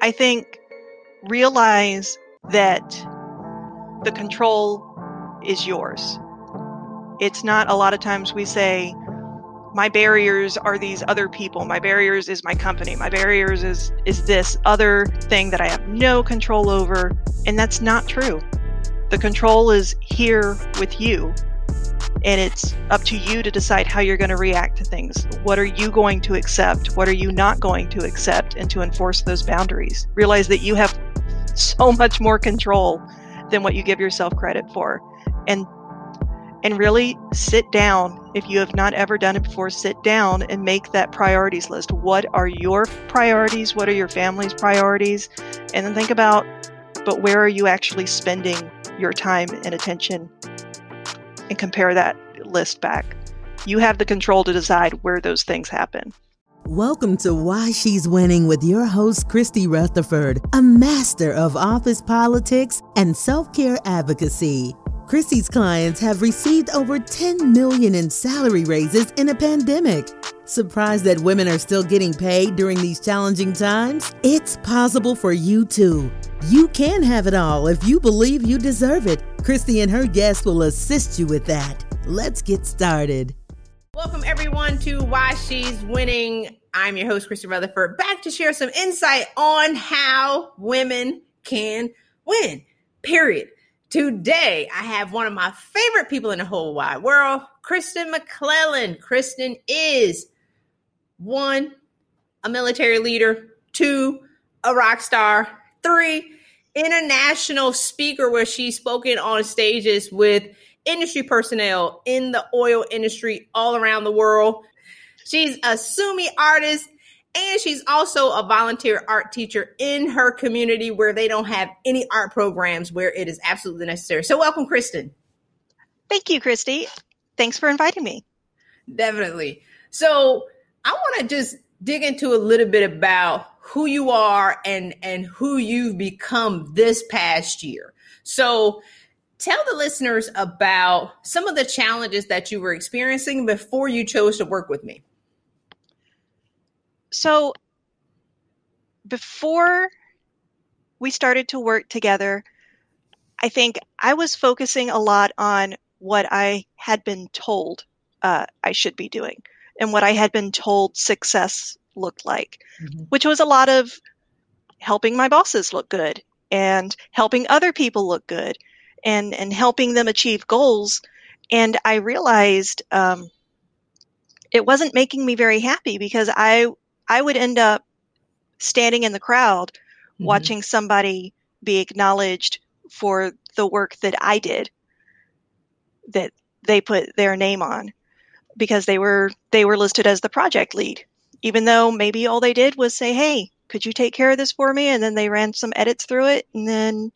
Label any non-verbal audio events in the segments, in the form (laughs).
I think realize that the control is yours. It's not a lot of times we say, my barriers are these other people. My barriers is my company. My barriers is is this other thing that i have no control over. And that's not true. The control is here with you and it's up to you to decide how you're going to react to things what are you going to accept what are you not going to accept and to enforce those boundaries realize that you have so much more control than what you give yourself credit for and and really sit down. If you have not ever done it before, sit down and make that priorities list. What are your priorities? What are your family's priorities? And then think about, but where are you actually spending your time and attention? And compare that list back. You have the control to decide where those things happen. Welcome to Why She's Winning with your host, Christy Rutherford, a master of office politics and self care advocacy. Christy's clients have received over 10 million in salary raises in a pandemic. Surprised that women are still getting paid during these challenging times? It's possible for you too. You can have it all if you believe you deserve it. Christy and her guests will assist you with that. Let's get started. Welcome everyone to Why She's Winning. I'm your host, Christy Rutherford, back to share some insight on how women can win. Period. Today, I have one of my favorite people in the whole wide world, Kristen McClellan. Kristen is one, a military leader, two, a rock star, three, international speaker where she's spoken on stages with industry personnel in the oil industry all around the world. She's a Sumi artist and she's also a volunteer art teacher in her community where they don't have any art programs where it is absolutely necessary. So, welcome, Kristen. Thank you, Christy. Thanks for inviting me. Definitely. So, I want to just dig into a little bit about who you are and and who you've become this past year. So, tell the listeners about some of the challenges that you were experiencing before you chose to work with me. So before we started to work together, I think I was focusing a lot on what I had been told uh, I should be doing and what I had been told success looked like, mm-hmm. which was a lot of helping my bosses look good and helping other people look good and, and helping them achieve goals. And I realized um, it wasn't making me very happy because I I would end up standing in the crowd mm-hmm. watching somebody be acknowledged for the work that I did that they put their name on because they were they were listed as the project lead even though maybe all they did was say hey could you take care of this for me and then they ran some edits through it and then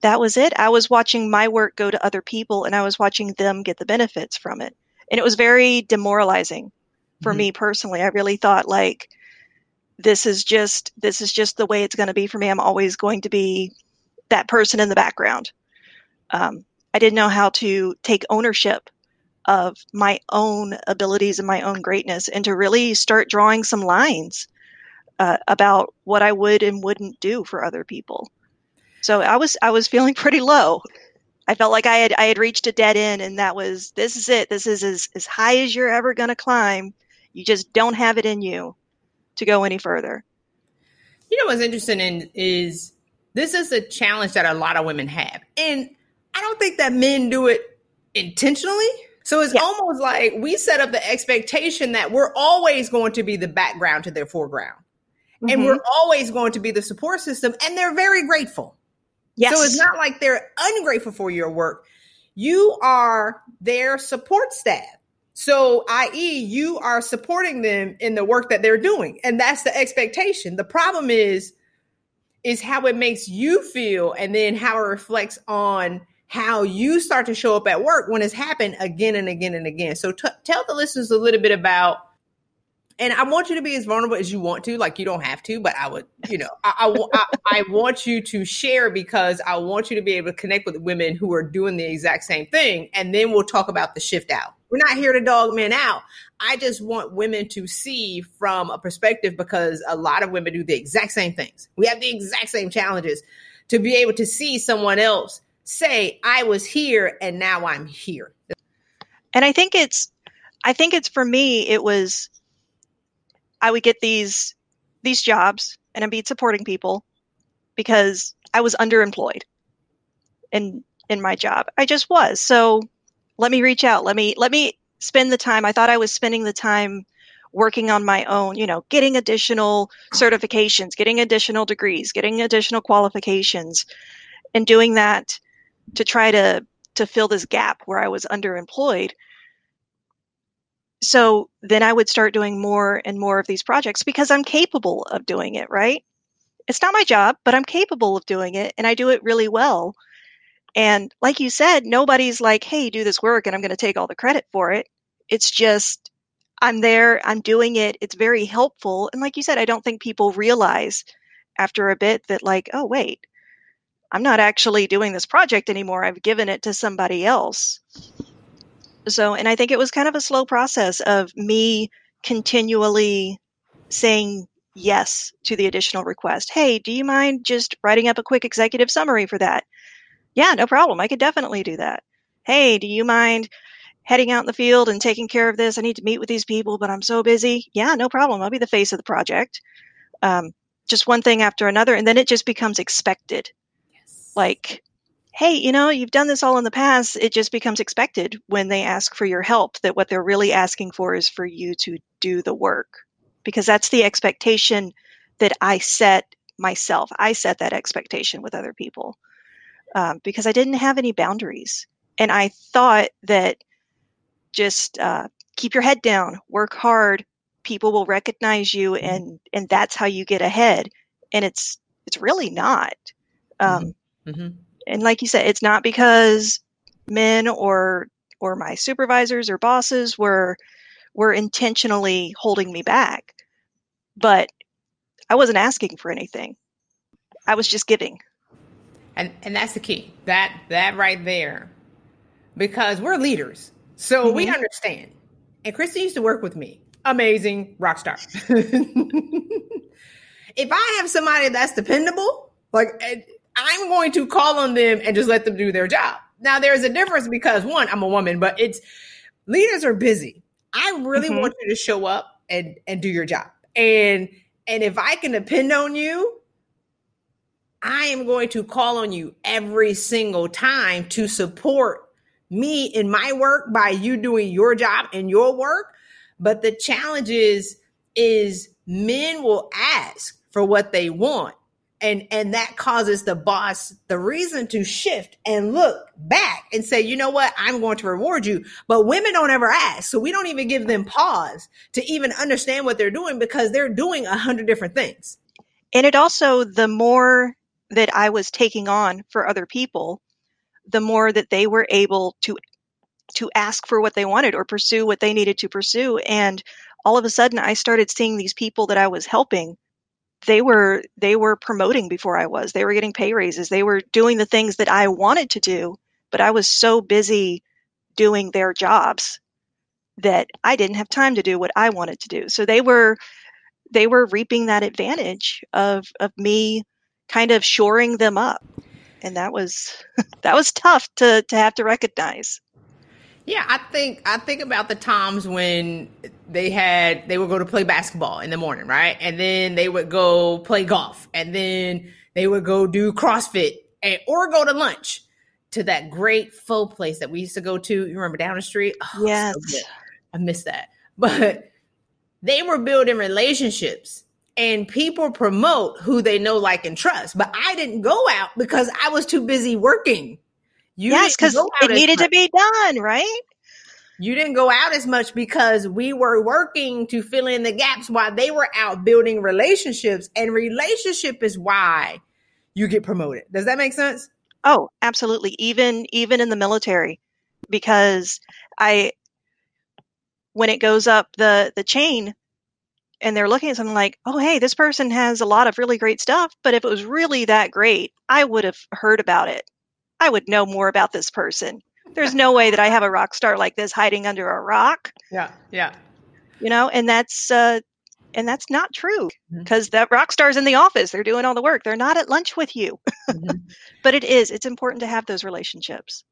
that was it i was watching my work go to other people and i was watching them get the benefits from it and it was very demoralizing for mm-hmm. me personally. I really thought like this is just this is just the way it's going to be for me. I'm always going to be that person in the background. Um, I didn't know how to take ownership of my own abilities and my own greatness, and to really start drawing some lines uh, about what I would and wouldn't do for other people. So I was I was feeling (laughs) pretty low. I felt like I had I had reached a dead end, and that was this is it. This is as as high as you're ever going to climb you just don't have it in you to go any further. You know what's interesting in, is this is a challenge that a lot of women have. And I don't think that men do it intentionally. So it's yeah. almost like we set up the expectation that we're always going to be the background to their foreground. Mm-hmm. And we're always going to be the support system. And they're very grateful. Yes. So it's not like they're ungrateful for your work. You are their support staff. So, i.e., you are supporting them in the work that they're doing. And that's the expectation. The problem is, is how it makes you feel and then how it reflects on how you start to show up at work when it's happened again and again and again. So, t- tell the listeners a little bit about and I want you to be as vulnerable as you want to. Like you don't have to, but I would, you know, I, I, I, I, want you to share because I want you to be able to connect with women who are doing the exact same thing, and then we'll talk about the shift out. We're not here to dog men out. I just want women to see from a perspective because a lot of women do the exact same things. We have the exact same challenges to be able to see someone else say, "I was here and now I'm here." And I think it's, I think it's for me. It was I would get these these jobs and I'd be supporting people because I was underemployed in in my job. I just was. So let me reach out. Let me let me spend the time. I thought I was spending the time working on my own, you know, getting additional certifications, getting additional degrees, getting additional qualifications and doing that to try to to fill this gap where I was underemployed so then I would start doing more and more of these projects because I'm capable of doing it, right? It's not my job, but I'm capable of doing it and I do it really well. And like you said, nobody's like, hey, do this work and I'm going to take all the credit for it. It's just, I'm there, I'm doing it, it's very helpful. And like you said, I don't think people realize after a bit that, like, oh, wait, I'm not actually doing this project anymore. I've given it to somebody else. So, and I think it was kind of a slow process of me continually saying yes to the additional request. Hey, do you mind just writing up a quick executive summary for that? Yeah, no problem. I could definitely do that. Hey, do you mind heading out in the field and taking care of this? I need to meet with these people, but I'm so busy. Yeah, no problem. I'll be the face of the project. Um, just one thing after another. And then it just becomes expected. Like, hey, you know, you've done this all in the past. It just becomes expected when they ask for your help that what they're really asking for is for you to do the work because that's the expectation that I set myself. I set that expectation with other people um, because I didn't have any boundaries. And I thought that just uh, keep your head down, work hard, people will recognize you, mm-hmm. and and that's how you get ahead. And it's it's really not. Um, mm-hmm. Mm-hmm and like you said, it's not because men or or my supervisors or bosses were were intentionally holding me back. But I wasn't asking for anything. I was just giving. And and that's the key. That that right there. Because we're leaders. So mm-hmm. we understand. And Christy used to work with me. Amazing rock star. (laughs) if I have somebody that's dependable, like I'm going to call on them and just let them do their job. Now, there's a difference because one, I'm a woman, but it's leaders are busy. I really mm-hmm. want you to show up and and do your job. And and if I can depend on you, I am going to call on you every single time to support me in my work by you doing your job and your work. But the challenge is is men will ask for what they want and and that causes the boss the reason to shift and look back and say you know what? I'm going to reward you. But women don't ever ask. So we don't even give them pause to even understand what they're doing because they're doing a hundred different things. And it also the more that i was taking on for other people the more that they were able to to ask for what they wanted or pursue what they needed to pursue. And all of a sudden i started seeing these people that i was helping they were they were promoting before I was. They were getting pay raises. They were doing the things that I wanted to do, but I was so busy doing their jobs that I didn't have time to do what I wanted to do. So they were they were reaping that advantage of of me kind of shoring them up. And that was (laughs) that was tough to to have to recognize. Yeah, I think I think about the times when they had they would go to play basketball in the morning, right? And then they would go play golf, and then they would go do CrossFit, and, or go to lunch to that great pho place that we used to go to. You remember down the street? Oh, yes, so I miss that. (laughs) But they were building relationships, and people promote who they know, like, and trust. But I didn't go out because I was too busy working. You yes, because it needed to be done, right? You didn't go out as much because we were working to fill in the gaps while they were out building relationships. And relationship is why you get promoted. Does that make sense? Oh, absolutely. Even even in the military, because I when it goes up the the chain, and they're looking at something like, oh, hey, this person has a lot of really great stuff, but if it was really that great, I would have heard about it. I would know more about this person. There's no way that I have a rock star like this hiding under a rock. Yeah, yeah. You know, and that's uh, and that's not true because mm-hmm. that rock star's in the office. They're doing all the work. They're not at lunch with you. Mm-hmm. (laughs) but it is. It's important to have those relationships.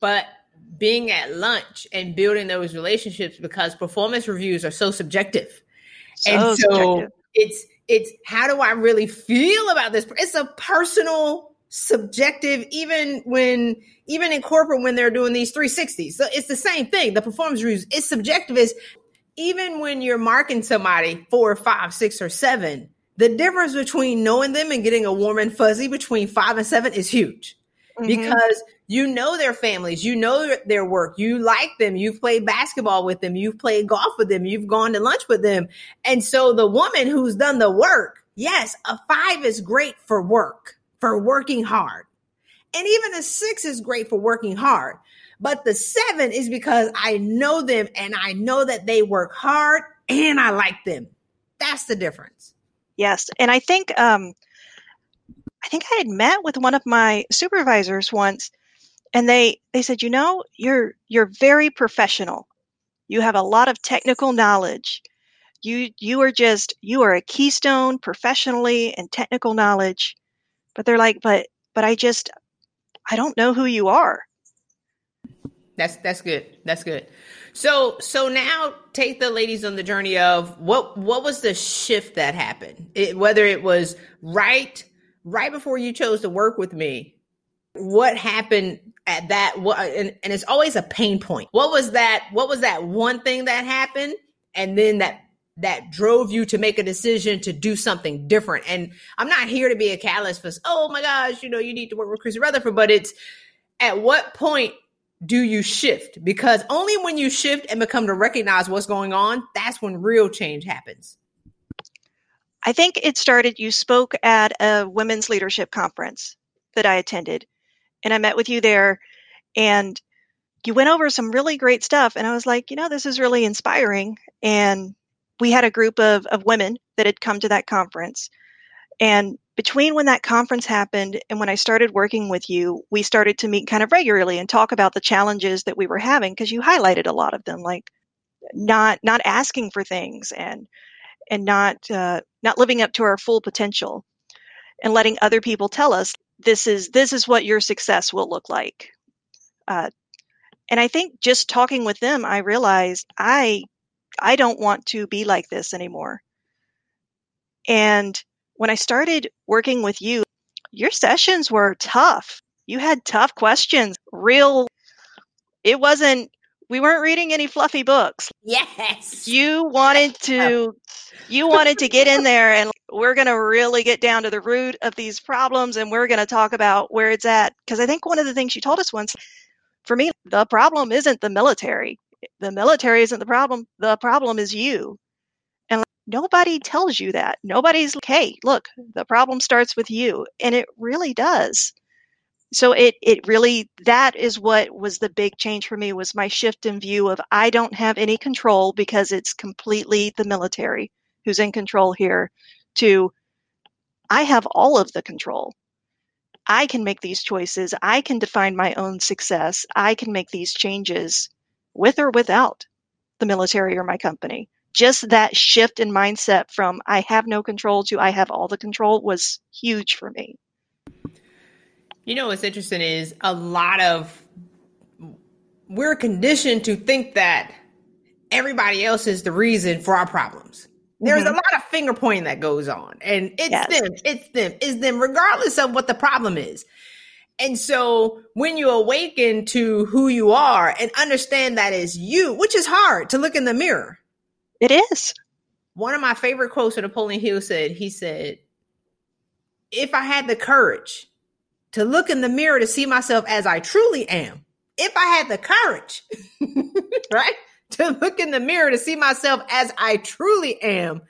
But being at lunch and building those relationships because performance reviews are so subjective. So and so subjective. it's it's how do I really feel about this? It's a personal subjective even when even in corporate when they're doing these 360s. So it's the same thing. The performance reviews it's subjective is even when you're marking somebody four, five, six, or seven, the difference between knowing them and getting a warm and fuzzy between five and seven is huge mm-hmm. because you know their families, you know their work, you like them, you've played basketball with them, you've played golf with them, you've gone to lunch with them. And so the woman who's done the work, yes, a five is great for work, for working hard. And even a six is great for working hard. But the seven is because I know them and I know that they work hard and I like them. That's the difference. Yes. And I think um I think I had met with one of my supervisors once and they they said, "You know, you're you're very professional. You have a lot of technical knowledge. You you are just you are a keystone professionally and technical knowledge." But they're like, "But but I just I don't know who you are." That's that's good. That's good. So so now take the ladies on the journey of what what was the shift that happened? It, whether it was right right before you chose to work with me, what happened at that what and, and it's always a pain point. What was that what was that one thing that happened and then that that drove you to make a decision to do something different. And I'm not here to be a catalyst for, oh my gosh, you know, you need to work with Christy Rutherford, but it's at what point do you shift? Because only when you shift and become to recognize what's going on, that's when real change happens. I think it started, you spoke at a women's leadership conference that I attended, and I met with you there, and you went over some really great stuff. And I was like, you know, this is really inspiring. And we had a group of, of women that had come to that conference. And between when that conference happened and when I started working with you, we started to meet kind of regularly and talk about the challenges that we were having because you highlighted a lot of them, like not not asking for things and and not uh, not living up to our full potential and letting other people tell us this is this is what your success will look like. Uh, and I think just talking with them, I realized I I don't want to be like this anymore. And when I started working with you, your sessions were tough. You had tough questions, real. It wasn't, we weren't reading any fluffy books. Yes. You wanted to, you wanted to get in there and we're going to really get down to the root of these problems and we're going to talk about where it's at. Because I think one of the things you told us once, for me, the problem isn't the military. The military isn't the problem. The problem is you. And nobody tells you that. Nobody's like, hey, look, the problem starts with you. And it really does. So it it really that is what was the big change for me was my shift in view of I don't have any control because it's completely the military who's in control here to I have all of the control. I can make these choices. I can define my own success. I can make these changes with or without the military or my company just that shift in mindset from I have no control to I have all the control was huge for me. You know what's interesting is a lot of we're conditioned to think that everybody else is the reason for our problems. There's mm-hmm. a lot of finger pointing that goes on, and it's yes. them, it's them, it's them, regardless of what the problem is. And so when you awaken to who you are and understand that is you, which is hard to look in the mirror, it is. One of my favorite quotes that Napoleon Hill said, he said, if I had the courage to look in the mirror to see myself as I truly am, if I had the courage, (laughs) right, to look in the mirror to see myself as I truly am,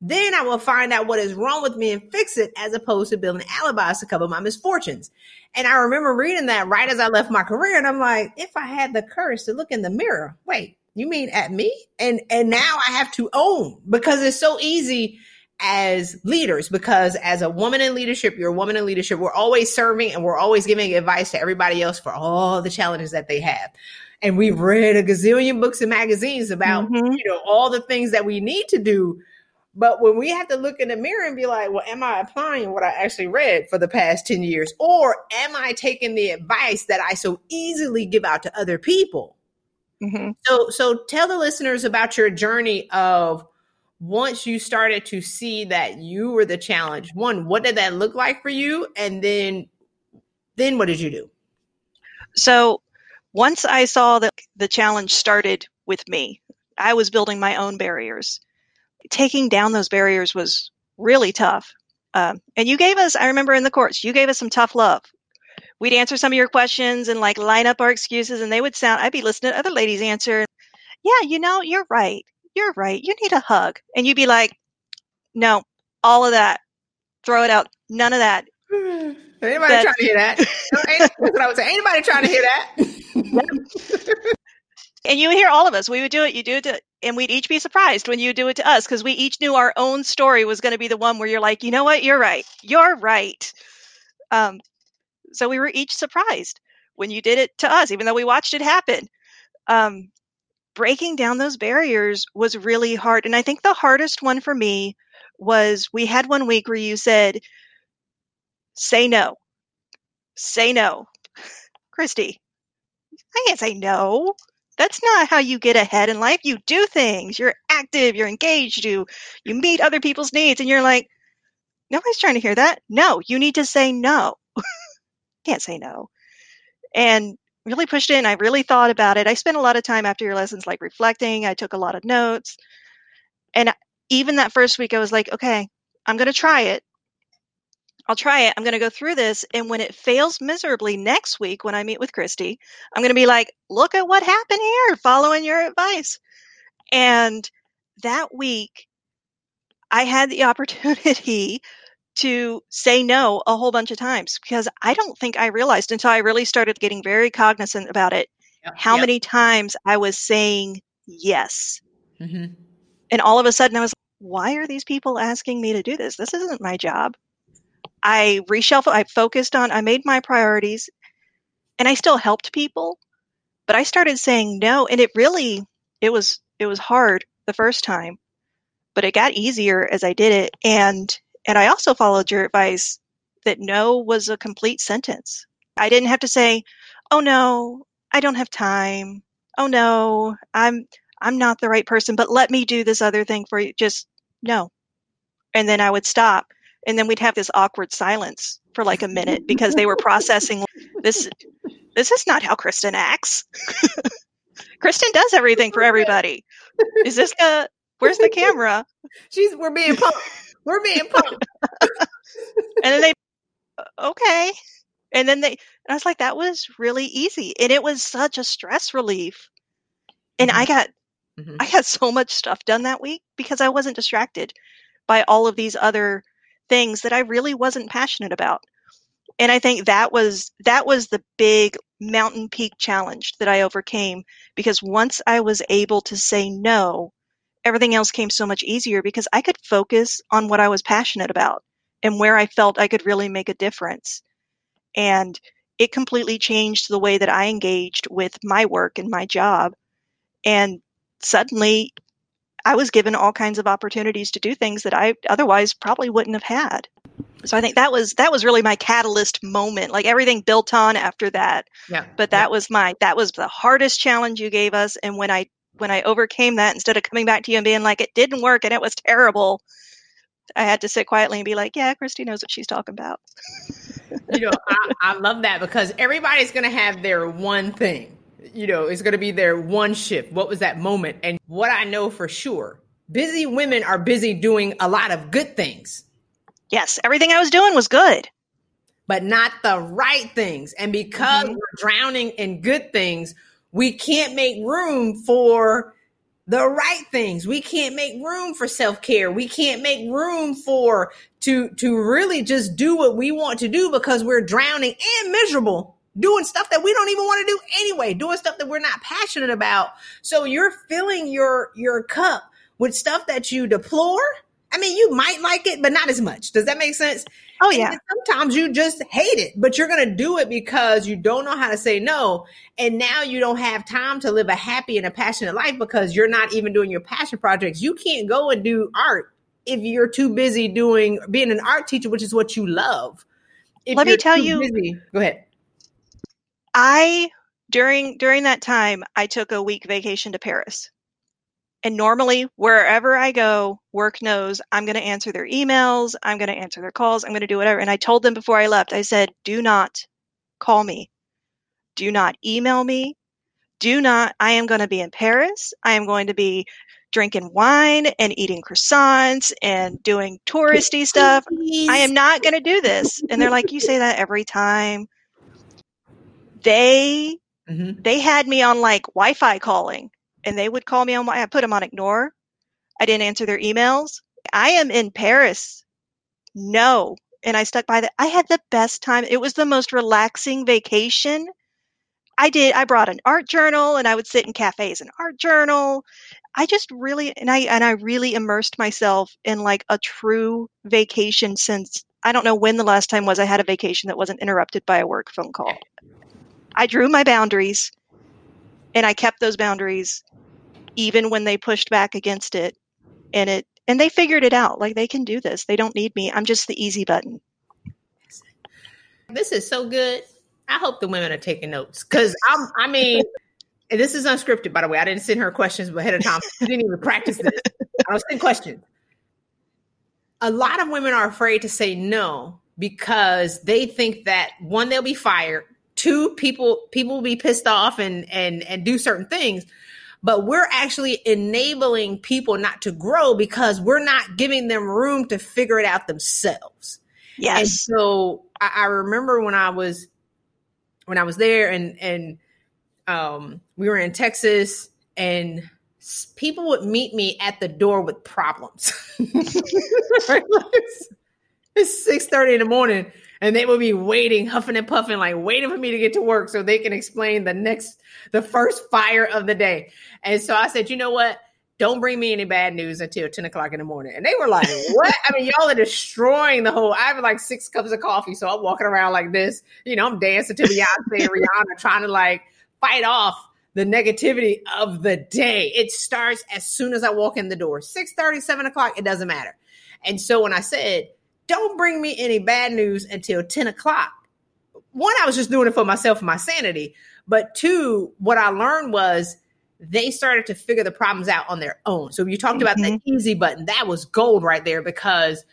then I will find out what is wrong with me and fix it as opposed to building alibis to cover my misfortunes. And I remember reading that right as I left my career, and I'm like, if I had the courage to look in the mirror, wait, You mean at me? And and now I have to own because it's so easy as leaders because as a woman in leadership, you're a woman in leadership, we're always serving and we're always giving advice to everybody else for all the challenges that they have. And we've read a gazillion books and magazines about, mm-hmm. you know, all the things that we need to do. But when we have to look in the mirror and be like, well, am I applying what I actually read for the past 10 years? Or am I taking the advice that I so easily give out to other people? Mm-hmm. So, so tell the listeners about your journey of once you started to see that you were the challenge one what did that look like for you and then then what did you do so once i saw that the challenge started with me i was building my own barriers taking down those barriers was really tough um, and you gave us i remember in the courts you gave us some tough love we'd answer some of your questions and like line up our excuses and they would sound i'd be listening to other ladies answer yeah you know you're right you're right. You need a hug. And you'd be like, no, all of that. Throw it out. None of that. Anybody That's, trying to hear that? That's what I was saying. Anybody trying to hear that? (laughs) and you would hear all of us. We would do it. You do it to, and we'd each be surprised when you do it to us because we each knew our own story was going to be the one where you're like, you know what? You're right. You're right. Um, so we were each surprised when you did it to us, even though we watched it happen. Um, breaking down those barriers was really hard. And I think the hardest one for me was we had one week where you said, say no, say no. (laughs) Christy, I can't say no. That's not how you get ahead in life. You do things. You're active. You're engaged. You you meet other people's needs, and you're like, nobody's trying to hear that. No, you need to say no. (laughs) can't say no. And really pushed in. I really thought about it. I spent a lot of time after your lessons like reflecting. I took a lot of notes. And even that first week, I was like, okay, I'm going to try it. I'll try it. I'm going to go through this. And when it fails miserably next week, when I meet with Christy, I'm going to be like, look at what happened here, following your advice. And that week, I had the (laughs) opportunity to say no a whole bunch of times because I don't think I realized until I really started getting very cognizant about it yep, how yep. many times I was saying yes. Mm-hmm. And all of a sudden I was like, why are these people asking me to do this? This isn't my job. I reshuffled, I focused on, I made my priorities and I still helped people, but I started saying no and it really, it was, it was hard the first time, but it got easier as I did it. And and I also followed your advice that no was a complete sentence. I didn't have to say, "Oh no, I don't have time. Oh no, I'm I'm not the right person, but let me do this other thing for you." Just no. And then I would stop and then we'd have this awkward silence for like a minute because they were processing this this is not how Kristen acts. (laughs) Kristen does everything for everybody. Is this the where's the camera? She's we're being pumped. We're being punked. and then they, okay. And then they, and I was like, that was really easy. And it was such a stress relief. And mm-hmm. I got, mm-hmm. I got so much stuff done that week because I wasn't distracted by all of these other things that I really wasn't passionate about. And I think that was, that was the big mountain peak challenge that I overcame because once I was able to say no everything else came so much easier because I could focus on what I was passionate about and where I felt I could really make a difference. And it completely changed the way that I engaged with my work and my job. And suddenly I was given all kinds of opportunities to do things that I otherwise probably wouldn't have had. So I think that was that was really my catalyst moment. Like everything built on after that. Yeah. But that yeah. was my that was the hardest challenge you gave us and when I when I overcame that, instead of coming back to you and being like, it didn't work and it was terrible, I had to sit quietly and be like, yeah, Christy knows what she's talking about. you know, I, I love that because everybody's going to have their one thing. You know, it's going to be their one shift. What was that moment? And what I know for sure, busy women are busy doing a lot of good things. Yes, everything I was doing was good. But not the right things. And because mm-hmm. we're drowning in good things, we can't make room for the right things. We can't make room for self-care. We can't make room for to to really just do what we want to do because we're drowning and miserable doing stuff that we don't even want to do anyway, doing stuff that we're not passionate about. So you're filling your your cup with stuff that you deplore. I mean, you might like it, but not as much. Does that make sense? Oh yeah. sometimes you just hate it, but you're going to do it because you don't know how to say no. And now you don't have time to live a happy and a passionate life because you're not even doing your passion projects. You can't go and do art if you're too busy doing being an art teacher, which is what you love. If Let me tell you. Busy, go ahead. I during during that time I took a week vacation to Paris. And normally, wherever I go, work knows I'm going to answer their emails, I'm going to answer their calls, I'm going to do whatever. And I told them before I left, I said, do not call me. Do not email me. Do not, I am going to be in Paris. I am going to be drinking wine and eating croissants and doing touristy stuff. I am not going to do this. And they're like, you say that every time. They, mm-hmm. they had me on like Wi-Fi calling and they would call me on my, I put them on ignore. I didn't answer their emails. I am in Paris. No. And I stuck by that. I had the best time. It was the most relaxing vacation. I did. I brought an art journal and I would sit in cafes and art journal. I just really and I and I really immersed myself in like a true vacation since I don't know when the last time was I had a vacation that wasn't interrupted by a work phone call. I drew my boundaries and I kept those boundaries even when they pushed back against it and it and they figured it out like they can do this they don't need me i'm just the easy button. This is so good. I hope the women are taking notes because i'm i mean this is unscripted by the way i didn't send her questions ahead of time i didn't even practice this i was sending questions. A lot of women are afraid to say no because they think that one they'll be fired two people people will be pissed off and and and do certain things but we're actually enabling people not to grow because we're not giving them room to figure it out themselves. Yes. And so I, I remember when I was when I was there and and um, we were in Texas and people would meet me at the door with problems. (laughs) it's six thirty in the morning, and they would be waiting, huffing and puffing, like waiting for me to get to work so they can explain the next, the first fire of the day. And so I said, you know what? Don't bring me any bad news until 10 o'clock in the morning. And they were like, (laughs) what? I mean, y'all are destroying the whole. I have like six cups of coffee. So I'm walking around like this. You know, I'm dancing to Beyonce and Rihanna, trying to like fight off the negativity of the day. It starts as soon as I walk in the door. 6 30, 7 o'clock, it doesn't matter. And so when I said, don't bring me any bad news until 10 o'clock. One, I was just doing it for myself and my sanity. But two, what I learned was they started to figure the problems out on their own. So you talked mm-hmm. about the easy button. That was gold right there because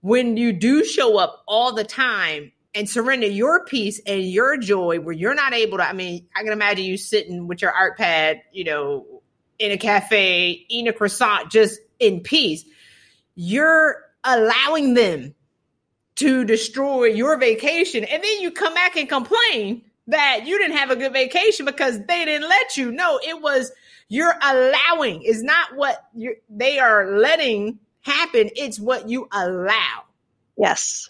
when you do show up all the time and surrender your peace and your joy where you're not able to, I mean, I can imagine you sitting with your art pad, you know, in a cafe, eating a croissant just in peace. You're allowing them to destroy your vacation. And then you come back and complain that you didn't have a good vacation because they didn't let you. No, it was you're allowing. It's not what you they are letting happen. It's what you allow. Yes.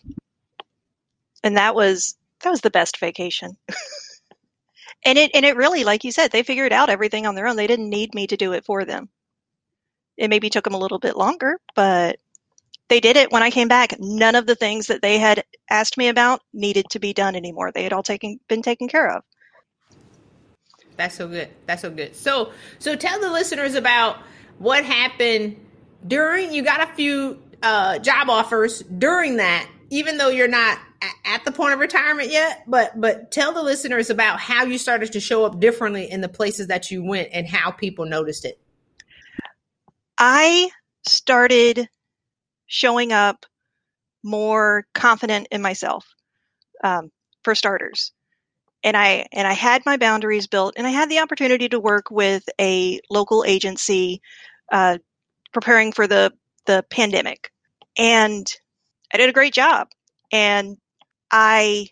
And that was that was the best vacation. (laughs) and it and it really, like you said, they figured out everything on their own. They didn't need me to do it for them. It maybe took them a little bit longer, but they did it when I came back. None of the things that they had asked me about needed to be done anymore. They had all taken been taken care of. That's so good. That's so good. So so tell the listeners about what happened during you got a few uh, job offers during that, even though you're not at the point of retirement yet, but but tell the listeners about how you started to show up differently in the places that you went and how people noticed it. I started showing up more confident in myself um, for starters. And i and i had my boundaries built and i had the opportunity to work with a local agency uh, preparing for the the pandemic. And i did a great job. And i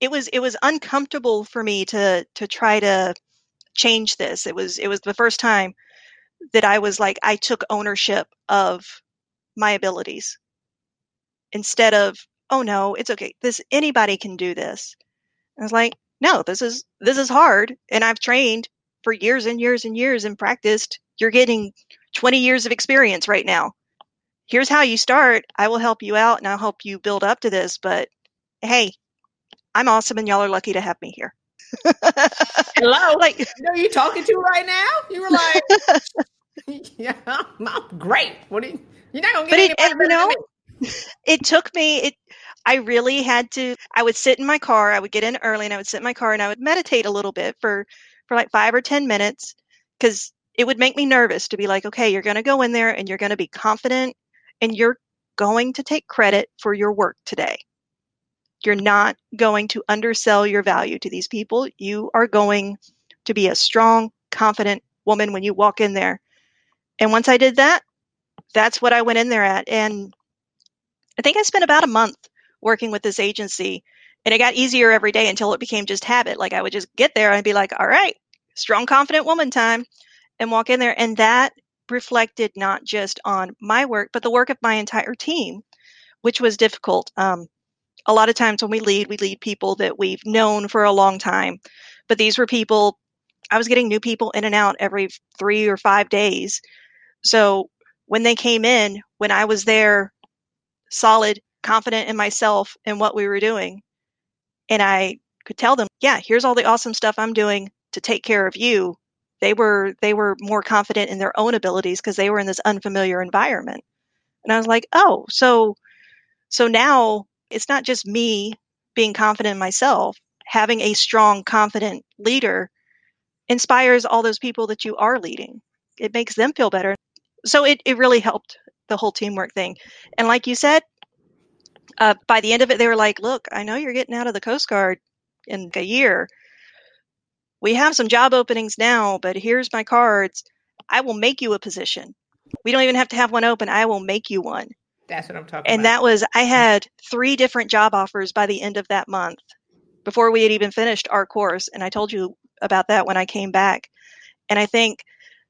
it was it was uncomfortable for me to to try to change this. It was it was the first time that i was like i took ownership of my abilities instead of, oh no, it's okay. This anybody can do this. I was like, no, this is this is hard, and I've trained for years and years and years and practiced. You're getting 20 years of experience right now. Here's how you start. I will help you out and I'll help you build up to this. But hey, I'm awesome and y'all are lucky to have me here. Hello. (laughs) Like, you know you talking to right now? You were like, (laughs) (laughs) yeah, I'm great. What do you, you're not to get it, you know, it took me, it, I really had to, I would sit in my car, I would get in early and I would sit in my car and I would meditate a little bit for, for like five or 10 minutes because it would make me nervous to be like, okay, you're going to go in there and you're going to be confident and you're going to take credit for your work today. You're not going to undersell your value to these people. You are going to be a strong, confident woman when you walk in there. And once I did that, that's what I went in there at. And I think I spent about a month working with this agency. And it got easier every day until it became just habit. Like I would just get there and be like, all right, strong, confident woman time, and walk in there. And that reflected not just on my work, but the work of my entire team, which was difficult. Um, a lot of times when we lead, we lead people that we've known for a long time. But these were people, I was getting new people in and out every three or five days. So when they came in, when I was there, solid, confident in myself and what we were doing, and I could tell them, yeah, here's all the awesome stuff I'm doing to take care of you. They were they were more confident in their own abilities because they were in this unfamiliar environment. And I was like, "Oh, so so now it's not just me being confident in myself. Having a strong, confident leader inspires all those people that you are leading. It makes them feel better. So it, it really helped the whole teamwork thing. And like you said, uh, by the end of it, they were like, look, I know you're getting out of the Coast Guard in a year. We have some job openings now, but here's my cards. I will make you a position. We don't even have to have one open. I will make you one. That's what I'm talking about. and about. that was, I had three different job offers by the end of that month before we had even finished our course. And I told you about that when I came back. And I think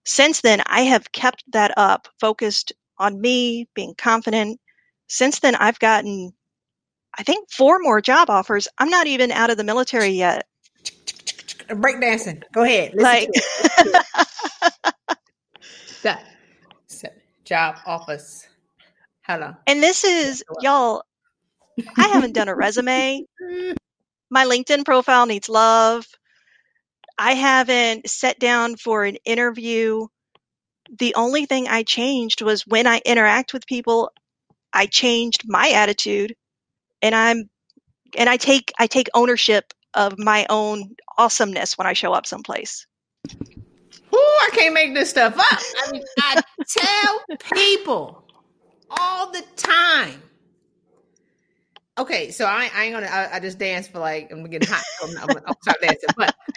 since then, I have kept that up, focused on me, being confident. Since then, I've gotten, I think, four more job offers. I'm not even out of the military yet. Breakdancing. Go ahead. Listen like, (laughs) that job office. Hello. And this is, y'all, I haven't done a resume. (laughs) My LinkedIn profile needs love. I haven't sat down for an interview. The only thing I changed was when I interact with people, I changed my attitude and I'm and I take I take ownership of my own awesomeness when I show up someplace. Ooh, I can't make this stuff up. I mean, I tell people all the time. Okay, so I, I ain't gonna. I, I, just dance for like I'm getting hot. I'm, I'm, stop dancing, but (laughs)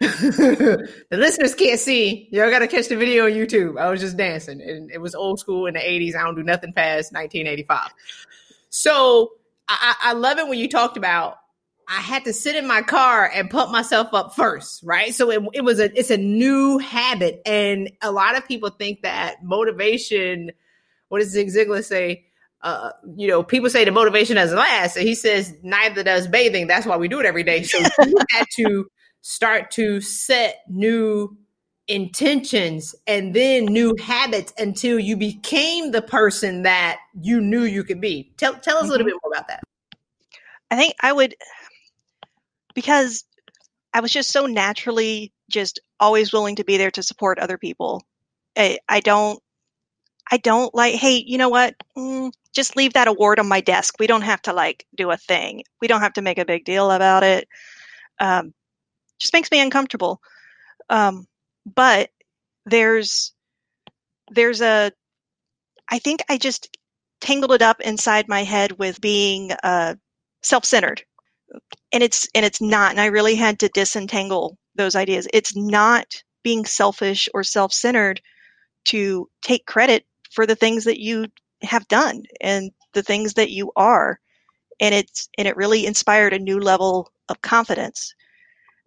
the listeners can't see. Y'all gotta catch the video on YouTube. I was just dancing, and it was old school in the '80s. I don't do nothing past 1985. So I, I love it when you talked about I had to sit in my car and pump myself up first, right? So it, it was a it's a new habit, and a lot of people think that motivation what does Zig Ziglar say? Uh, you know, people say the motivation doesn't last. And he says, neither does bathing. That's why we do it every day. So (laughs) you had to start to set new intentions and then new habits until you became the person that you knew you could be. Tell, tell us a little mm-hmm. bit more about that. I think I would, because I was just so naturally just always willing to be there to support other people. I, I don't I don't like, hey, you know what? Mm, just leave that award on my desk. We don't have to like do a thing. We don't have to make a big deal about it. Um, just makes me uncomfortable. Um, but there's there's a I think I just tangled it up inside my head with being uh, self-centered, and it's and it's not. And I really had to disentangle those ideas. It's not being selfish or self-centered to take credit for the things that you have done and the things that you are and it's and it really inspired a new level of confidence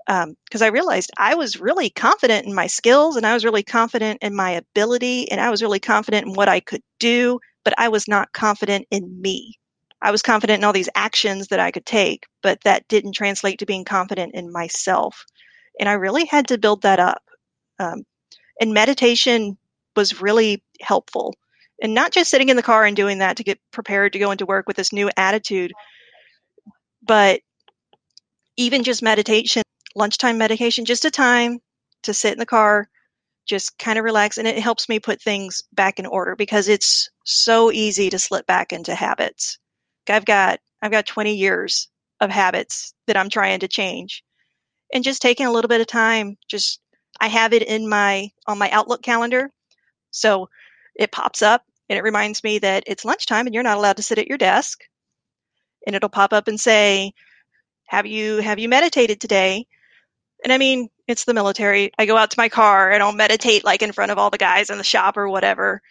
because um, I realized I was really confident in my skills and I was really confident in my ability and I was really confident in what I could do, but I was not confident in me. I was confident in all these actions that I could take, but that didn't translate to being confident in myself. And I really had to build that up. Um, and meditation was really helpful. And not just sitting in the car and doing that to get prepared to go into work with this new attitude, but even just meditation, lunchtime meditation, just a time to sit in the car, just kind of relax. And it helps me put things back in order because it's so easy to slip back into habits. I've got, I've got 20 years of habits that I'm trying to change and just taking a little bit of time, just, I have it in my, on my Outlook calendar. So it pops up and it reminds me that it's lunchtime and you're not allowed to sit at your desk. And it'll pop up and say, have you, have you meditated today? And I mean, it's the military. I go out to my car and I'll meditate like in front of all the guys in the shop or whatever.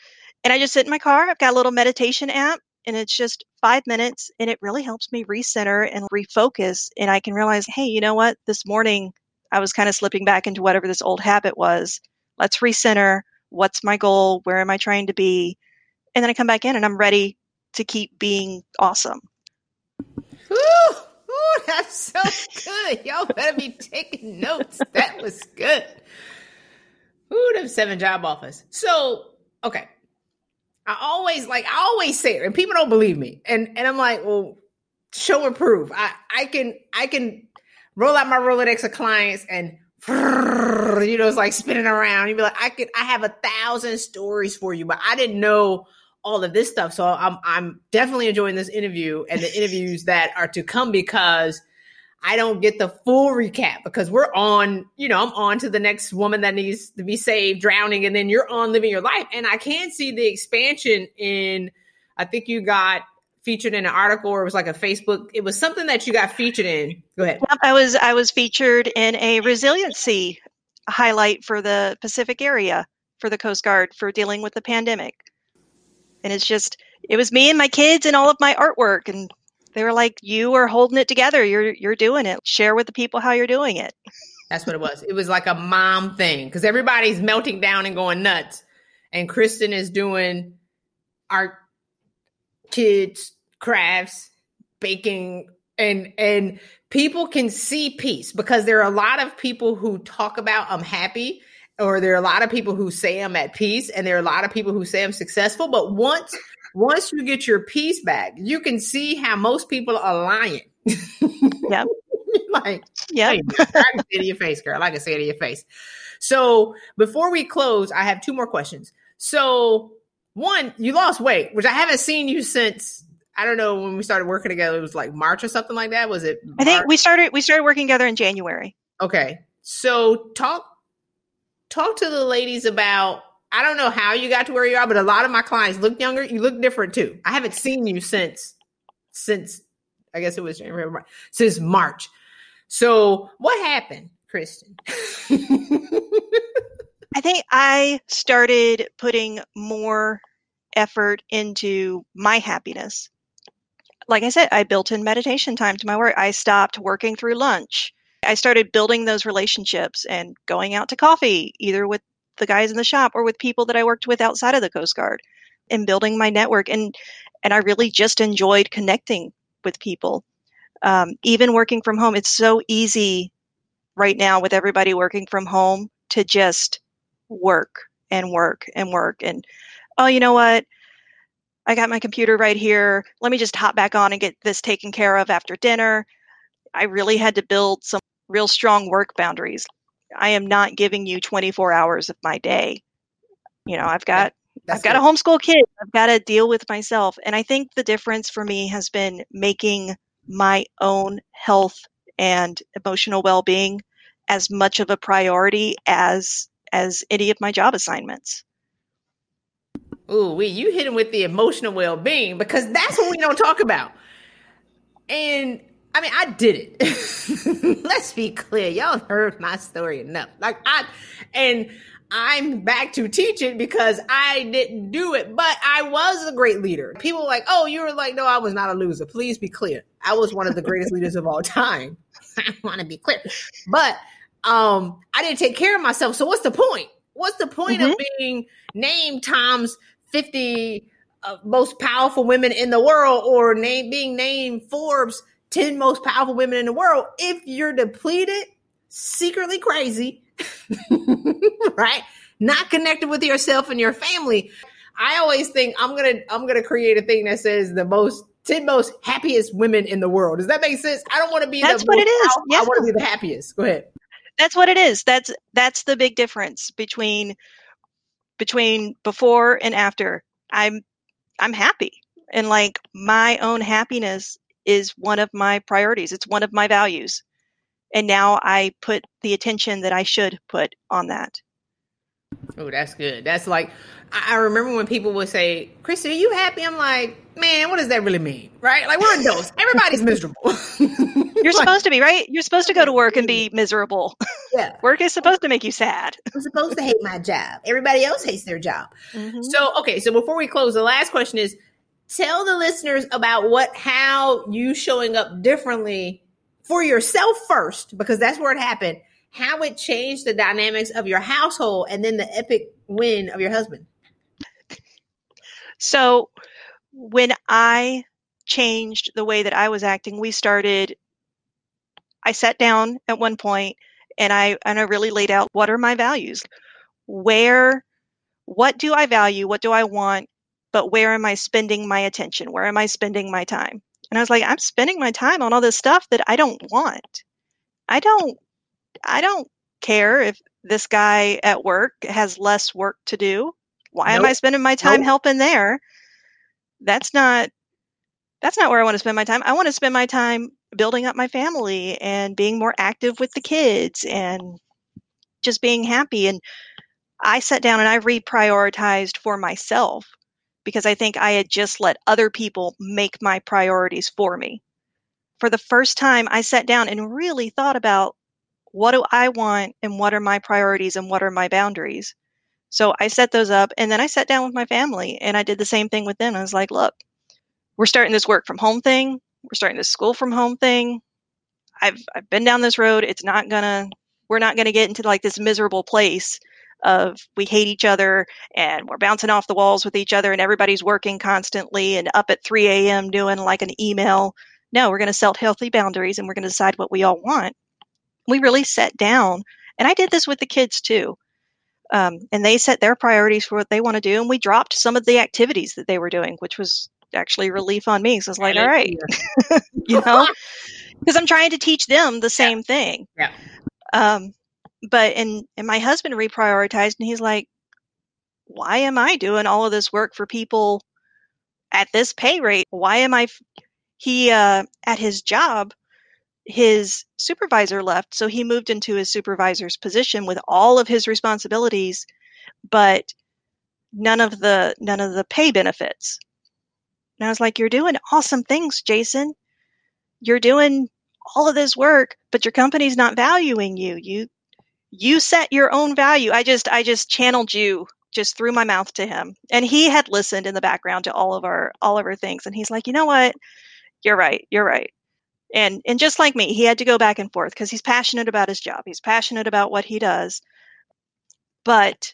And I just sit in my car. I've got a little meditation app and it's just five minutes and it really helps me recenter and refocus. And I can realize, hey, you know what? This morning I was kind of slipping back into whatever this old habit was. Let's recenter. What's my goal? Where am I trying to be? And then I come back in and I'm ready to keep being awesome. Ooh, ooh that's so good. Y'all better be taking notes. That was good. Ooh, them seven job offers. So, okay. I always like I always say it, and people don't believe me. And and I'm like, well, show and prove. I I can I can roll out my Rolodex of clients and you know it's like spinning around. You'd be like, I could I have a thousand stories for you, but I didn't know all of this stuff. So I'm I'm definitely enjoying this interview and the interviews (laughs) that are to come because I don't get the full recap because we're on, you know, I'm on to the next woman that needs to be saved, drowning, and then you're on living your life. And I can see the expansion in, I think you got featured in an article or it was like a Facebook. It was something that you got featured in. Go ahead. Yep, I was I was featured in a resiliency highlight for the Pacific area for the Coast Guard for dealing with the pandemic. And it's just it was me and my kids and all of my artwork and they were like, "You are holding it together. You're you're doing it. Share with the people how you're doing it." That's what it was. It was like a mom thing because everybody's melting down and going nuts, and Kristen is doing our kids, crafts, baking, and and people can see peace because there are a lot of people who talk about I'm happy or there are a lot of people who say I'm at peace and there are a lot of people who say I'm successful but once once you get your peace back, you can see how most people are lying. (laughs) Yep. like, yeah. I can say it to your face, girl. I can say it to your face. So before we close, I have two more questions. So one, you lost weight, which I haven't seen you since I don't know when we started working together. It was like March or something like that. Was it? March? I think we started we started working together in January. Okay, so talk talk to the ladies about I don't know how you got to where you are, but a lot of my clients look younger. You look different too. I haven't seen you since since I guess it was January, since March. So what happened, Kristen? (laughs) I think I started putting more effort into my happiness. Like I said, I built in meditation time to my work. I stopped working through lunch. I started building those relationships and going out to coffee, either with the guys in the shop or with people that I worked with outside of the Coast Guard and building my network. And, and I really just enjoyed connecting with people. Um, even working from home, it's so easy right now with everybody working from home to just work and work and work. And, oh, you know what? I got my computer right here. Let me just hop back on and get this taken care of after dinner. I really had to build some real strong work boundaries. I am not giving you 24 hours of my day. You know, I've got That's I've got good. a homeschool kid. I've got to deal with myself. And I think the difference for me has been making my own health and emotional well-being as much of a priority as as any of my job assignments. Ooh, we you hit him with the emotional well-being because that's what we don't talk about. And I mean, I did it. (laughs) Let's be clear. Y'all heard my story enough. Like I and I'm back to teach it because I didn't do it, but I was a great leader. People were like, "Oh, you were like, no, I was not a loser." Please be clear. I was one of the greatest (laughs) leaders of all time. (laughs) I want to be clear. But um I didn't take care of myself. So what's the point? What's the point mm-hmm. of being named Tom's 50 uh, most powerful women in the world or name being named Forbes 10 most powerful women in the world if you're depleted, secretly crazy, (laughs) right? Not connected with yourself and your family. I always think I'm going to I'm going to create a thing that says the most 10 most happiest women in the world. Does that make sense? I don't want to be That's what it is. Yeah. I want to be the happiest. Go ahead. That's what it is. That's that's the big difference between between before and after. I'm I'm happy. And like my own happiness is one of my priorities. It's one of my values. And now I put the attention that I should put on that. Oh, that's good. That's like I remember when people would say, "Christy, are you happy?" I'm like, "Man, what does that really mean?" Right? Like we're adults. Everybody's miserable. (laughs) You're supposed to be right. You're supposed to go to work and be miserable. (laughs) Yeah, work is supposed to make you sad. I'm supposed to hate my job. Everybody else hates their job. Mm-hmm. So, okay. So before we close, the last question is: Tell the listeners about what, how you showing up differently for yourself first, because that's where it happened how it changed the dynamics of your household and then the epic win of your husband. So, when I changed the way that I was acting, we started. I sat down at one point and I and I really laid out what are my values, where, what do I value, what do I want, but where am I spending my attention? Where am I spending my time? And I was like, I'm spending my time on all this stuff that I don't want. I don't I don't care if this guy at work has less work to do. Why nope. am I spending my time nope. helping there? That's not that's not where I want to spend my time. I want to spend my time building up my family and being more active with the kids and just being happy and I sat down and I reprioritized for myself because I think I had just let other people make my priorities for me. For the first time, I sat down and really thought about what do I want and what are my priorities and what are my boundaries. So I set those up and then I sat down with my family and I did the same thing with them. I was like, look, we're starting this work from home thing. We're starting this school from home thing. I've I've been down this road. It's not gonna we're not gonna get into like this miserable place of we hate each other and we're bouncing off the walls with each other and everybody's working constantly and up at 3 a.m. doing like an email. No, we're going to set healthy boundaries and we're going to decide what we all want we really sat down, and I did this with the kids too. Um, and they set their priorities for what they want to do, and we dropped some of the activities that they were doing, which was actually relief on me. So it's like, all right, (laughs) you know, (laughs) because I'm trying to teach them the same yeah. thing. Yeah. Um, but and and my husband reprioritized, and he's like, why am I doing all of this work for people at this pay rate? Why am I? F-? He uh, at his job his supervisor left, so he moved into his supervisor's position with all of his responsibilities, but none of the none of the pay benefits. And I was like, "You're doing awesome things, Jason. You're doing all of this work, but your company's not valuing you. You you set your own value. I just I just channeled you just through my mouth to him. And he had listened in the background to all of our all of our things and he's like, "You know what? You're right. You're right and and just like me he had to go back and forth because he's passionate about his job he's passionate about what he does but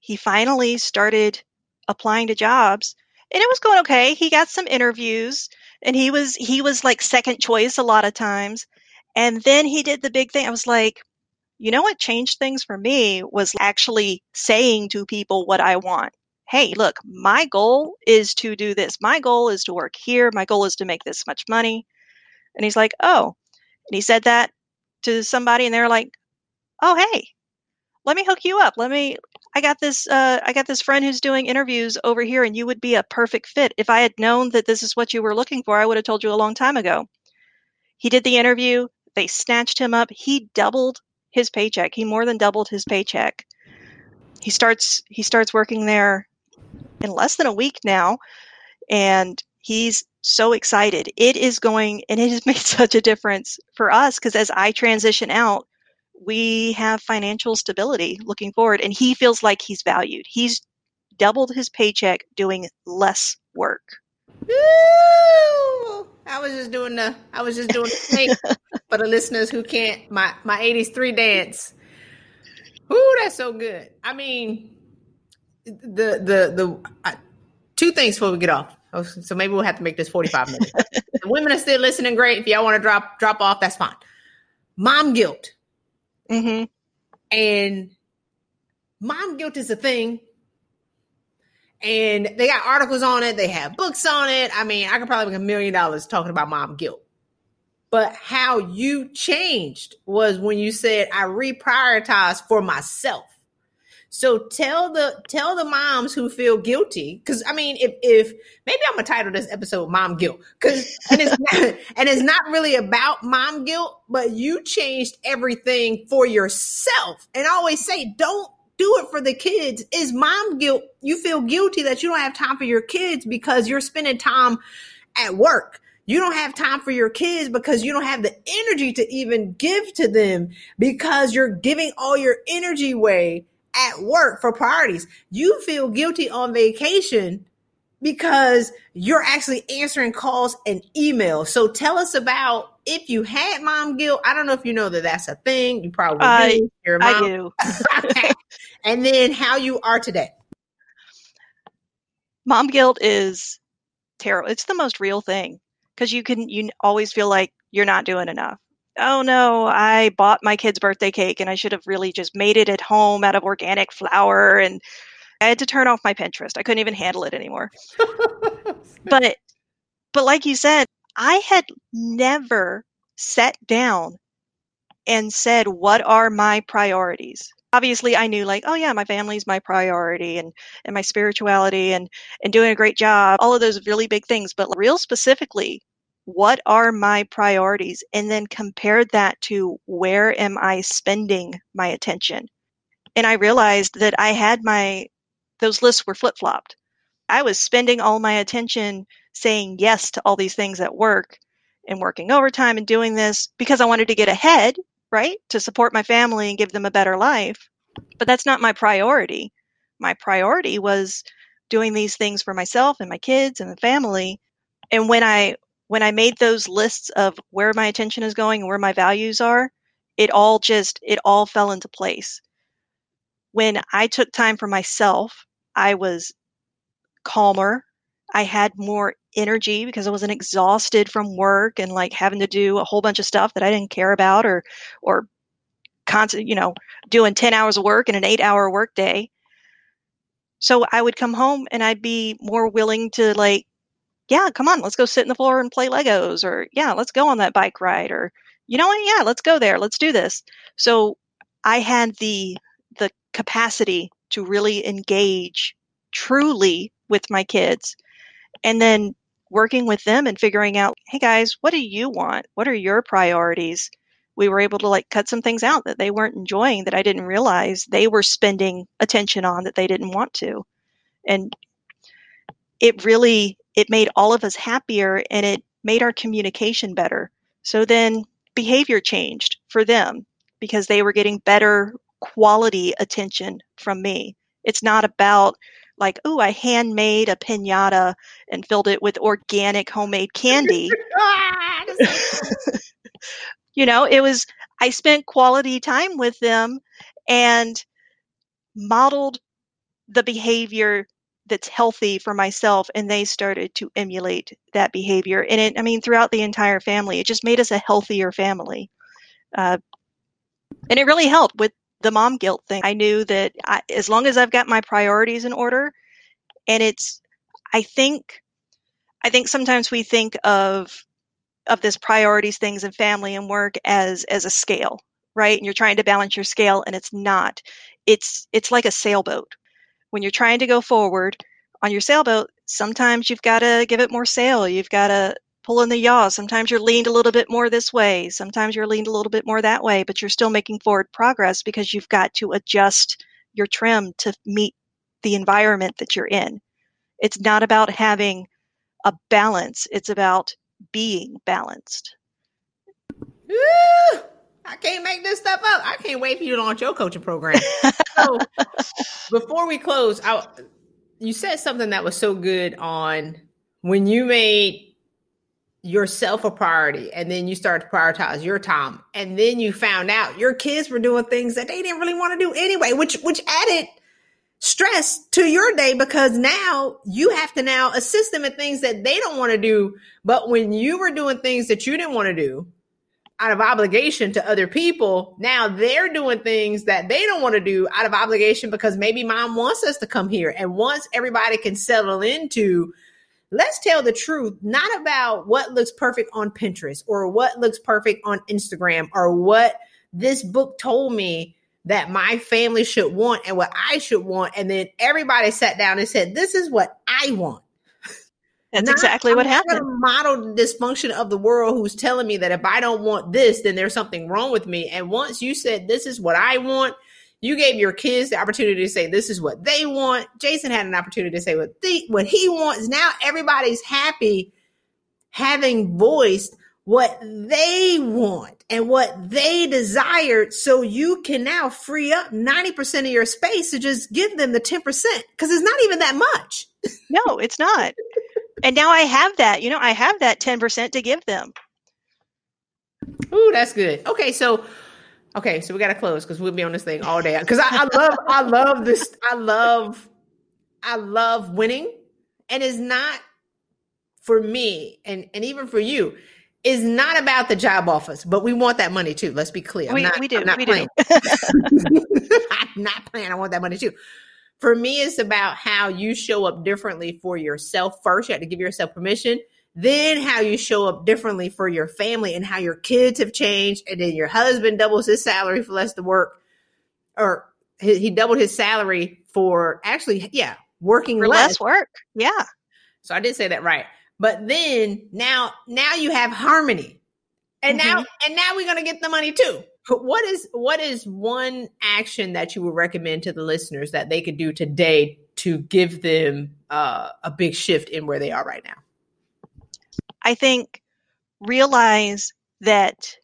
he finally started applying to jobs and it was going okay he got some interviews and he was he was like second choice a lot of times and then he did the big thing i was like you know what changed things for me was actually saying to people what i want hey look my goal is to do this my goal is to work here my goal is to make this much money and he's like, oh. And he said that to somebody, and they're like, oh, hey, let me hook you up. Let me. I got this. Uh, I got this friend who's doing interviews over here, and you would be a perfect fit. If I had known that this is what you were looking for, I would have told you a long time ago. He did the interview. They snatched him up. He doubled his paycheck. He more than doubled his paycheck. He starts. He starts working there in less than a week now, and he's so excited. It is going, and it has (laughs) made such a difference for us because as I transition out, we have financial stability looking forward, and he feels like he's valued. He's doubled his paycheck doing less work. Woo! I was just doing the I was just doing the (laughs) thing for the listeners who can't my my 80s three dance. Ooh, that's so good. I mean, the the the two things before we get off. Oh, so maybe we'll have to make this 45 minutes. (laughs) the women are still listening great. If y'all want to drop drop off, that's fine. Mom guilt. Mm-hmm. And mom guilt is a thing. And they got articles on it, they have books on it. I mean, I could probably make a million dollars talking about mom guilt. But how you changed was when you said, I reprioritized for myself. So tell the tell the moms who feel guilty because I mean if if maybe I'm gonna title this episode "Mom Guilt" because and it's (laughs) not, and it's not really about mom guilt, but you changed everything for yourself. And I always say, don't do it for the kids. Is mom guilt? You feel guilty that you don't have time for your kids because you're spending time at work. You don't have time for your kids because you don't have the energy to even give to them because you're giving all your energy away at work for priorities. You feel guilty on vacation because you're actually answering calls and emails. So tell us about if you had mom guilt. I don't know if you know that that's a thing. You probably Uh, do. Your I mom- do. (laughs) and then how you are today. Mom guilt is terrible. It's the most real thing because you can you always feel like you're not doing enough. Oh no, I bought my kid's birthday cake and I should have really just made it at home out of organic flour and I had to turn off my Pinterest. I couldn't even handle it anymore. (laughs) But but like you said, I had never sat down and said what are my priorities. Obviously, I knew like, oh yeah, my family's my priority and and my spirituality and and doing a great job. All of those really big things, but real specifically, what are my priorities and then compare that to where am I spending my attention? And I realized that I had my those lists were flip-flopped. I was spending all my attention saying yes to all these things at work and working overtime and doing this because I wanted to get ahead, right? To support my family and give them a better life. But that's not my priority. My priority was doing these things for myself and my kids and the family. And when I when I made those lists of where my attention is going and where my values are, it all just it all fell into place. When I took time for myself, I was calmer. I had more energy because I wasn't exhausted from work and like having to do a whole bunch of stuff that I didn't care about or or constant, you know, doing 10 hours of work in an 8-hour workday. So I would come home and I'd be more willing to like yeah, come on, let's go sit in the floor and play Legos or yeah, let's go on that bike ride or you know what? Yeah, let's go there. Let's do this. So I had the the capacity to really engage truly with my kids and then working with them and figuring out hey guys what do you want what are your priorities we were able to like cut some things out that they weren't enjoying that i didn't realize they were spending attention on that they didn't want to and it really it made all of us happier and it made our communication better. So then behavior changed for them because they were getting better quality attention from me. It's not about like, oh, I handmade a pinata and filled it with organic homemade candy. (laughs) Ah, (laughs) you know, it was, I spent quality time with them and modeled the behavior that's healthy for myself. And they started to emulate that behavior. And it, I mean, throughout the entire family, it just made us a healthier family. Uh, and it really helped with the mom guilt thing. I knew that I, as long as I've got my priorities in order, and it's, I think, I think sometimes we think of of this priorities things and family and work as as a scale, right? And you're trying to balance your scale, and it's not. It's it's like a sailboat. When you're trying to go forward on your sailboat, sometimes you've got to give it more sail. You've got to pull in the yaw. Sometimes you're leaned a little bit more this way. Sometimes you're leaned a little bit more that way, but you're still making forward progress because you've got to adjust your trim to meet the environment that you're in. It's not about having a balance, it's about being balanced. I can't make this stuff up. I can't wait for you to launch your coaching program. so (laughs) before we close, I, you said something that was so good on when you made yourself a priority and then you started to prioritize your time and then you found out your kids were doing things that they didn't really want to do anyway which which added stress to your day because now you have to now assist them in things that they don't want to do. But when you were doing things that you didn't want to do out of obligation to other people, now they're doing things that they don't want to do out of obligation because maybe mom wants us to come here. And once everybody can settle into, let's tell the truth, not about what looks perfect on Pinterest or what looks perfect on Instagram or what this book told me that my family should want and what I should want. And then everybody sat down and said, This is what I want. That's not, exactly what happened. Model dysfunction of the world who's telling me that if I don't want this, then there's something wrong with me. And once you said, This is what I want, you gave your kids the opportunity to say, This is what they want. Jason had an opportunity to say what, the, what he wants. Now everybody's happy having voiced what they want and what they desired so you can now free up 90% of your space to just give them the 10% because it's not even that much no it's not and now i have that you know i have that 10% to give them Ooh, that's good okay so okay so we got to close because we'll be on this thing all day because I, I love i love this i love i love winning and it's not for me and and even for you is not about the job offers, but we want that money too. Let's be clear. We, not, we do. not we playing. do. (laughs) (laughs) I'm not playing. I want that money too. For me, it's about how you show up differently for yourself first. You have to give yourself permission. Then how you show up differently for your family and how your kids have changed. And then your husband doubles his salary for less to work, or he, he doubled his salary for actually, yeah, working for less. less work. Yeah. So I did say that right. But then now, now you have harmony, and mm-hmm. now, and now we're gonna get the money too. What is what is one action that you would recommend to the listeners that they could do today to give them uh, a big shift in where they are right now? I think realize that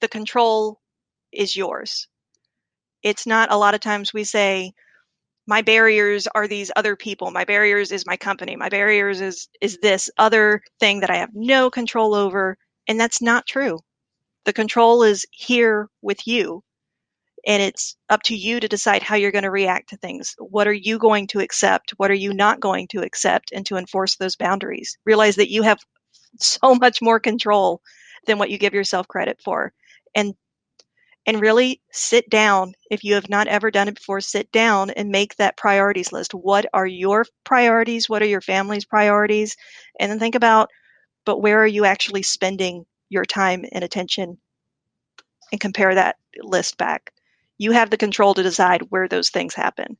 the control is yours. It's not a lot of times we say, my barriers are these other people my barriers is my company my barriers is is this other thing that i have no control over and that's not true the control is here with you and it's up to you to decide how you're going to react to things what are you going to accept what are you not going to accept and to enforce those boundaries realize that you have (laughs) so much more control than what you give yourself credit for and and really sit down. If you have not ever done it before, sit down and make that priorities list. What are your priorities? What are your family's priorities? And then think about, but where are you actually spending your time and attention? And compare that list back. You have the control to decide where those things happen.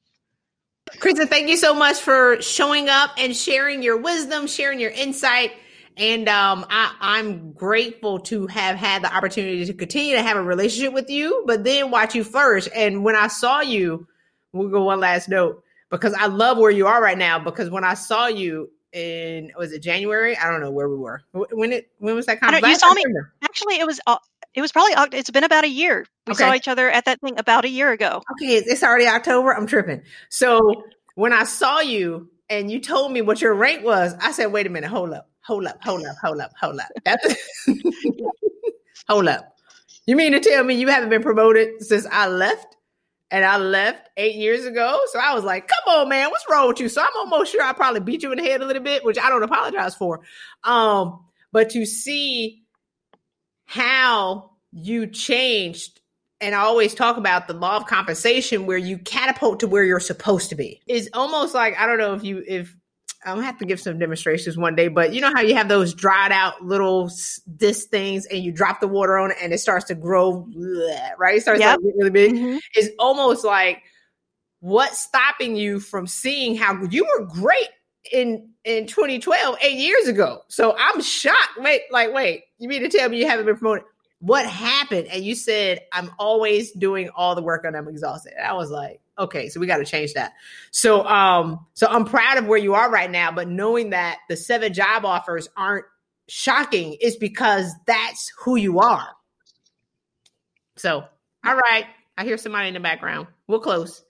Krista, thank you so much for showing up and sharing your wisdom, sharing your insight. And um, I, am grateful to have had the opportunity to continue to have a relationship with you, but then watch you flourish. And when I saw you, we'll go one last note because I love where you are right now. Because when I saw you in was it January? I don't know where we were. When it when was that conference? You saw me. Actually, it was. Uh, it was probably it's been about a year. We okay. saw each other at that thing about a year ago. Okay, it's already October. I'm tripping. So when I saw you and you told me what your rank was, I said, "Wait a minute, hold up hold up, hold up, hold up, hold up. (laughs) (laughs) Hold up. You mean to tell me you haven't been promoted since I left? And I left eight years ago. So I was like, come on, man, what's wrong with you? So I'm almost sure I probably beat you in the head a little bit, which I don't apologize for. Um, but to see how you changed and I always talk about the law of compensation where you catapult to where you're supposed to be. It's almost like I don't know if you if I'm gonna have to give some demonstrations one day, but you know how you have those dried out little this things and you drop the water on it and it starts to grow, right? It starts yep. like really big. Mm-hmm. It's almost like what's stopping you from seeing how you were great in in 2012, eight years ago. So I'm shocked. Wait, like, wait, you mean to tell me you haven't been promoted? What happened? And you said, I'm always doing all the work and I'm exhausted. And I was like, okay, so we got to change that. So, um, so I'm proud of where you are right now, but knowing that the seven job offers aren't shocking is because that's who you are. So, all right, I hear somebody in the background. We'll close.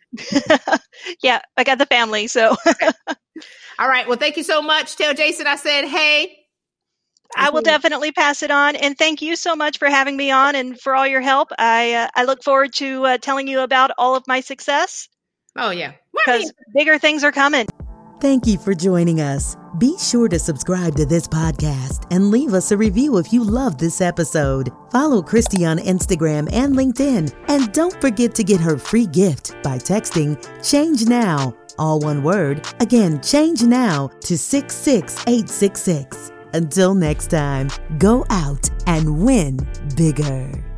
(laughs) yeah, I got the family. So, (laughs) all right. Well, thank you so much. Tell Jason I said hey. I will definitely pass it on. And thank you so much for having me on and for all your help. I uh, I look forward to uh, telling you about all of my success. Oh yeah, because bigger things are coming. Thank you for joining us. Be sure to subscribe to this podcast and leave us a review if you love this episode. Follow Christy on Instagram and LinkedIn. And don't forget to get her free gift by texting Change Now, all one word. Again, Change Now to 66866. Until next time, go out and win bigger.